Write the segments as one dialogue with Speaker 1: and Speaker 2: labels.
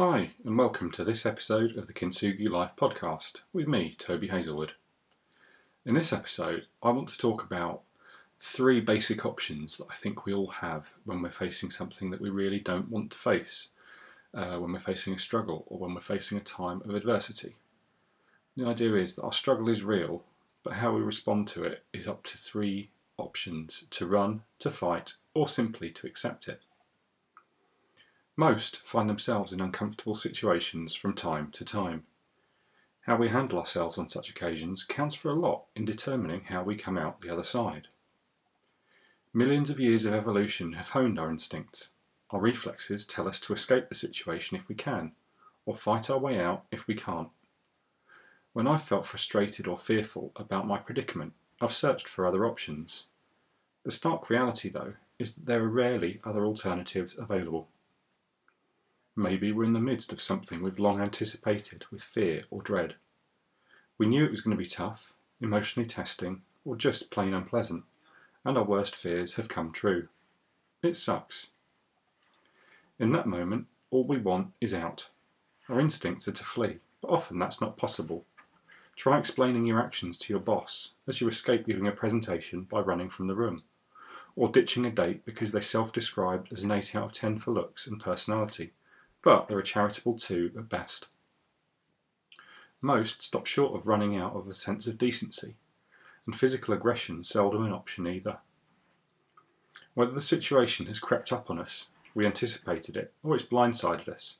Speaker 1: Hi, and welcome to this episode of the Kintsugi Life podcast with me, Toby Hazelwood. In this episode, I want to talk about three basic options that I think we all have when we're facing something that we really don't want to face, uh, when we're facing a struggle or when we're facing a time of adversity. The idea is that our struggle is real, but how we respond to it is up to three options to run, to fight, or simply to accept it. Most find themselves in uncomfortable situations from time to time. How we handle ourselves on such occasions counts for a lot in determining how we come out the other side. Millions of years of evolution have honed our instincts. Our reflexes tell us to escape the situation if we can, or fight our way out if we can't. When I've felt frustrated or fearful about my predicament, I've searched for other options. The stark reality, though, is that there are rarely other alternatives available. Maybe we're in the midst of something we've long anticipated with fear or dread. We knew it was going to be tough, emotionally testing, or just plain unpleasant, and our worst fears have come true. It sucks. In that moment, all we want is out. Our instincts are to flee, but often that's not possible. Try explaining your actions to your boss as you escape giving a presentation by running from the room, or ditching a date because they self described as an 8 out of 10 for looks and personality but they're a charitable two at best. Most stop short of running out of a sense of decency, and physical aggression seldom an option either. Whether the situation has crept up on us, we anticipated it, or it's blindsided us,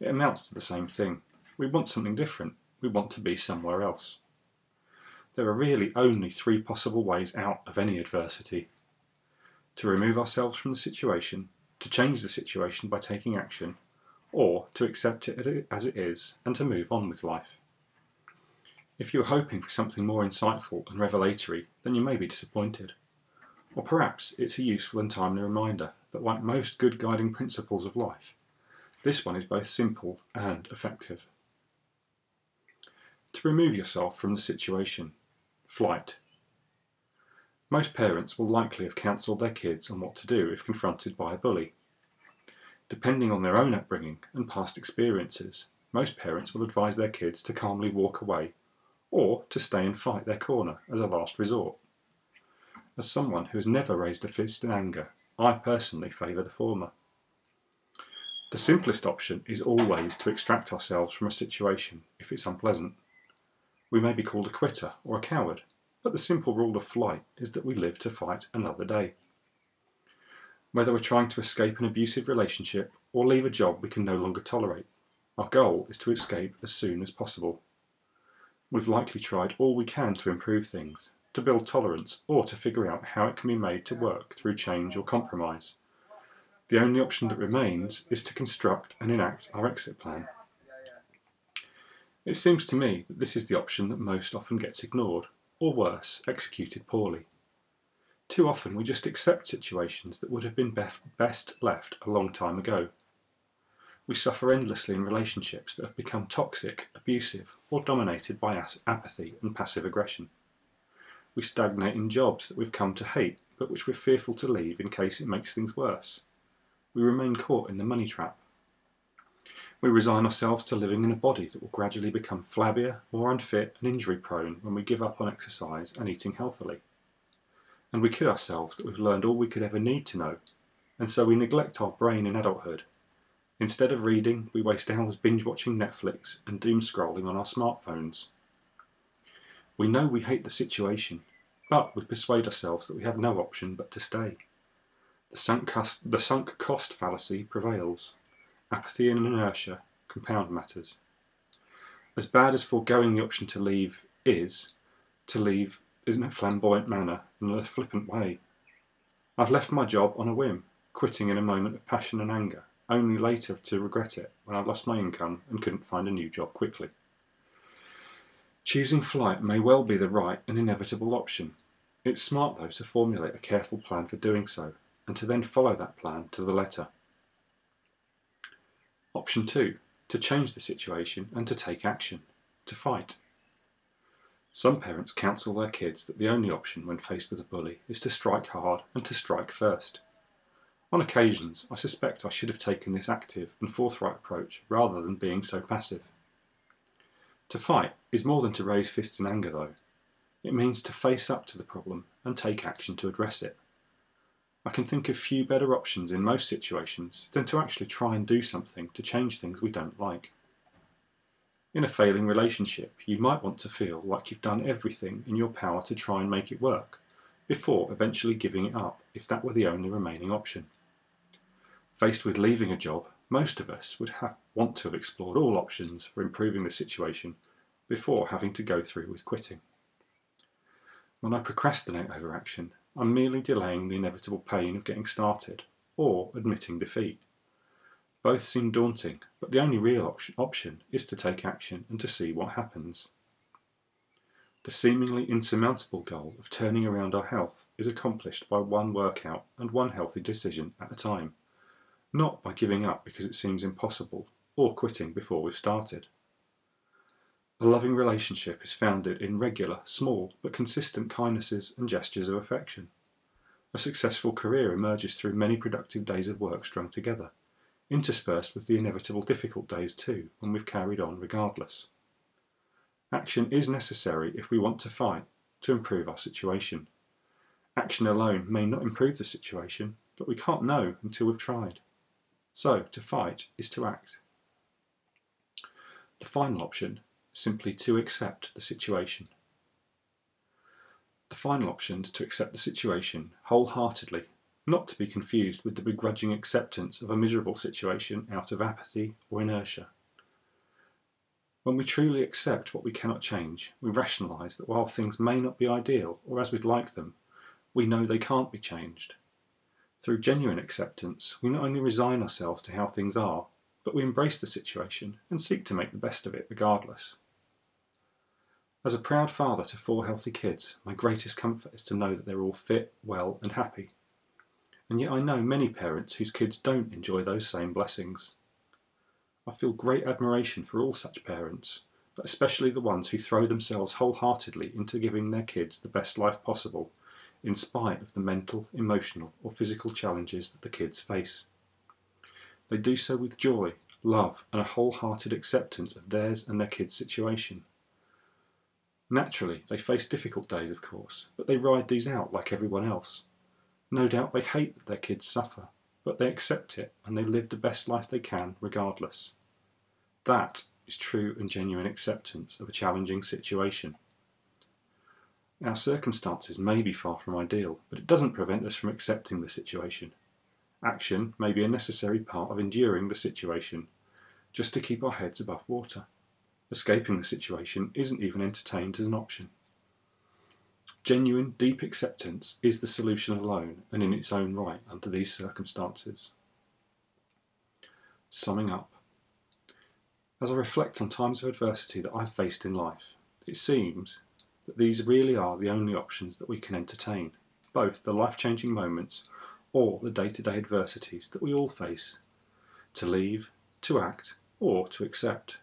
Speaker 1: it amounts to the same thing. We want something different. We want to be somewhere else. There are really only three possible ways out of any adversity to remove ourselves from the situation, to change the situation by taking action, or to accept it as it is and to move on with life. If you are hoping for something more insightful and revelatory, then you may be disappointed. Or perhaps it's a useful and timely reminder that, like most good guiding principles of life, this one is both simple and effective. To remove yourself from the situation, flight. Most parents will likely have counselled their kids on what to do if confronted by a bully. Depending on their own upbringing and past experiences, most parents will advise their kids to calmly walk away or to stay and fight their corner as a last resort. As someone who has never raised a fist in anger, I personally favour the former. The simplest option is always to extract ourselves from a situation if it's unpleasant. We may be called a quitter or a coward, but the simple rule of flight is that we live to fight another day whether we're trying to escape an abusive relationship or leave a job we can no longer tolerate. Our goal is to escape as soon as possible. We've likely tried all we can to improve things, to build tolerance, or to figure out how it can be made to work through change or compromise. The only option that remains is to construct and enact our exit plan. It seems to me that this is the option that most often gets ignored, or worse, executed poorly. Too often we just accept situations that would have been best left a long time ago. We suffer endlessly in relationships that have become toxic, abusive, or dominated by apathy and passive aggression. We stagnate in jobs that we've come to hate, but which we're fearful to leave in case it makes things worse. We remain caught in the money trap. We resign ourselves to living in a body that will gradually become flabbier, more unfit, and injury prone when we give up on exercise and eating healthily and we kid ourselves that we've learned all we could ever need to know, and so we neglect our brain in adulthood. Instead of reading, we waste hours binge watching Netflix and doom scrolling on our smartphones. We know we hate the situation, but we persuade ourselves that we have no option but to stay. The sunk cost, the sunk cost fallacy prevails. Apathy and inertia compound matters. As bad as foregoing the option to leave is, to leave in a flamboyant manner and in a flippant way. I've left my job on a whim, quitting in a moment of passion and anger, only later to regret it when I'd lost my income and couldn't find a new job quickly. Choosing flight may well be the right and inevitable option. It's smart, though, to formulate a careful plan for doing so, and to then follow that plan to the letter. Option 2 to change the situation and to take action, to fight. Some parents counsel their kids that the only option when faced with a bully is to strike hard and to strike first. On occasions, I suspect I should have taken this active and forthright approach rather than being so passive. To fight is more than to raise fists in anger, though. It means to face up to the problem and take action to address it. I can think of few better options in most situations than to actually try and do something to change things we don't like. In a failing relationship, you might want to feel like you've done everything in your power to try and make it work, before eventually giving it up if that were the only remaining option. Faced with leaving a job, most of us would want to have explored all options for improving the situation before having to go through with quitting. When I procrastinate over action, I'm merely delaying the inevitable pain of getting started or admitting defeat. Both seem daunting, but the only real op- option is to take action and to see what happens. The seemingly insurmountable goal of turning around our health is accomplished by one workout and one healthy decision at a time, not by giving up because it seems impossible or quitting before we've started. A loving relationship is founded in regular, small, but consistent kindnesses and gestures of affection. A successful career emerges through many productive days of work strung together, interspersed with the inevitable difficult days too, when we've carried on regardless. Action is necessary if we want to fight to improve our situation. Action alone may not improve the situation, but we can't know until we've tried. So, to fight is to act. The final option simply to accept the situation. The final option is to accept the situation wholeheartedly, not to be confused with the begrudging acceptance of a miserable situation out of apathy or inertia. When we truly accept what we cannot change, we rationalise that while things may not be ideal or as we'd like them, we know they can't be changed. Through genuine acceptance, we not only resign ourselves to how things are, but we embrace the situation and seek to make the best of it regardless. As a proud father to four healthy kids, my greatest comfort is to know that they're all fit, well, and happy. And yet I know many parents whose kids don't enjoy those same blessings. I feel great admiration for all such parents, but especially the ones who throw themselves wholeheartedly into giving their kids the best life possible, in spite of the mental, emotional, or physical challenges that the kids face. They do so with joy, love, and a wholehearted acceptance of theirs and their kids' situation. Naturally, they face difficult days, of course, but they ride these out like everyone else. No doubt they hate that their kids suffer, but they accept it and they live the best life they can regardless. That is true and genuine acceptance of a challenging situation. Our circumstances may be far from ideal, but it doesn't prevent us from accepting the situation. Action may be a necessary part of enduring the situation, just to keep our heads above water. Escaping the situation isn't even entertained as an option. Genuine, deep acceptance is the solution alone and in its own right under these circumstances. Summing up, as I reflect on times of adversity that I've faced in life, it seems that these really are the only options that we can entertain, both the life changing moments or the day to day adversities that we all face to leave, to act, or to accept.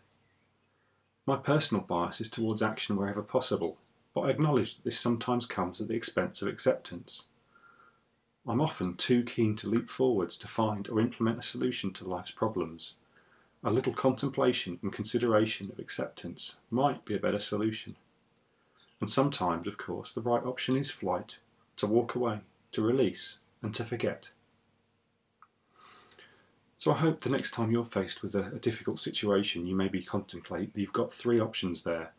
Speaker 1: My personal bias is towards action wherever possible, but I acknowledge that this sometimes comes at the expense of acceptance. I'm often too keen to leap forwards to find or implement a solution to life's problems. A little contemplation and consideration of acceptance might be a better solution. And sometimes, of course, the right option is flight, to walk away, to release, and to forget. So I hope the next time you're faced with a, a difficult situation, you maybe contemplate that you've got three options there,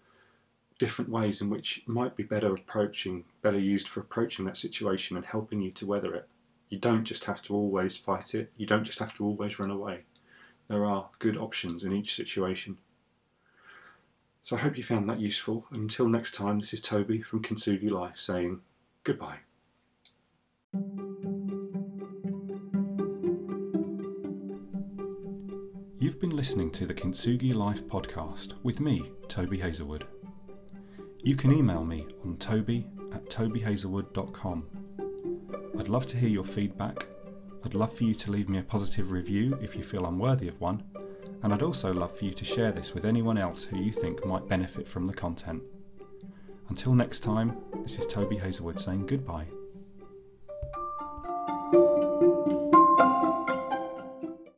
Speaker 1: different ways in which might be better approaching, better used for approaching that situation and helping you to weather it. You don't just have to always fight it. You don't just have to always run away. There are good options in each situation. So I hope you found that useful. Until next time, this is Toby from Kintsugi Life saying goodbye. You've been listening to the Kintsugi Life podcast with me, Toby Hazelwood. You can email me on toby at tobyhazelwood.com. I'd love to hear your feedback. I'd love for you to leave me a positive review if you feel I'm worthy of one, and I'd also love for you to share this with anyone else who you think might benefit from the content. Until next time, this is Toby Hazelwood saying goodbye.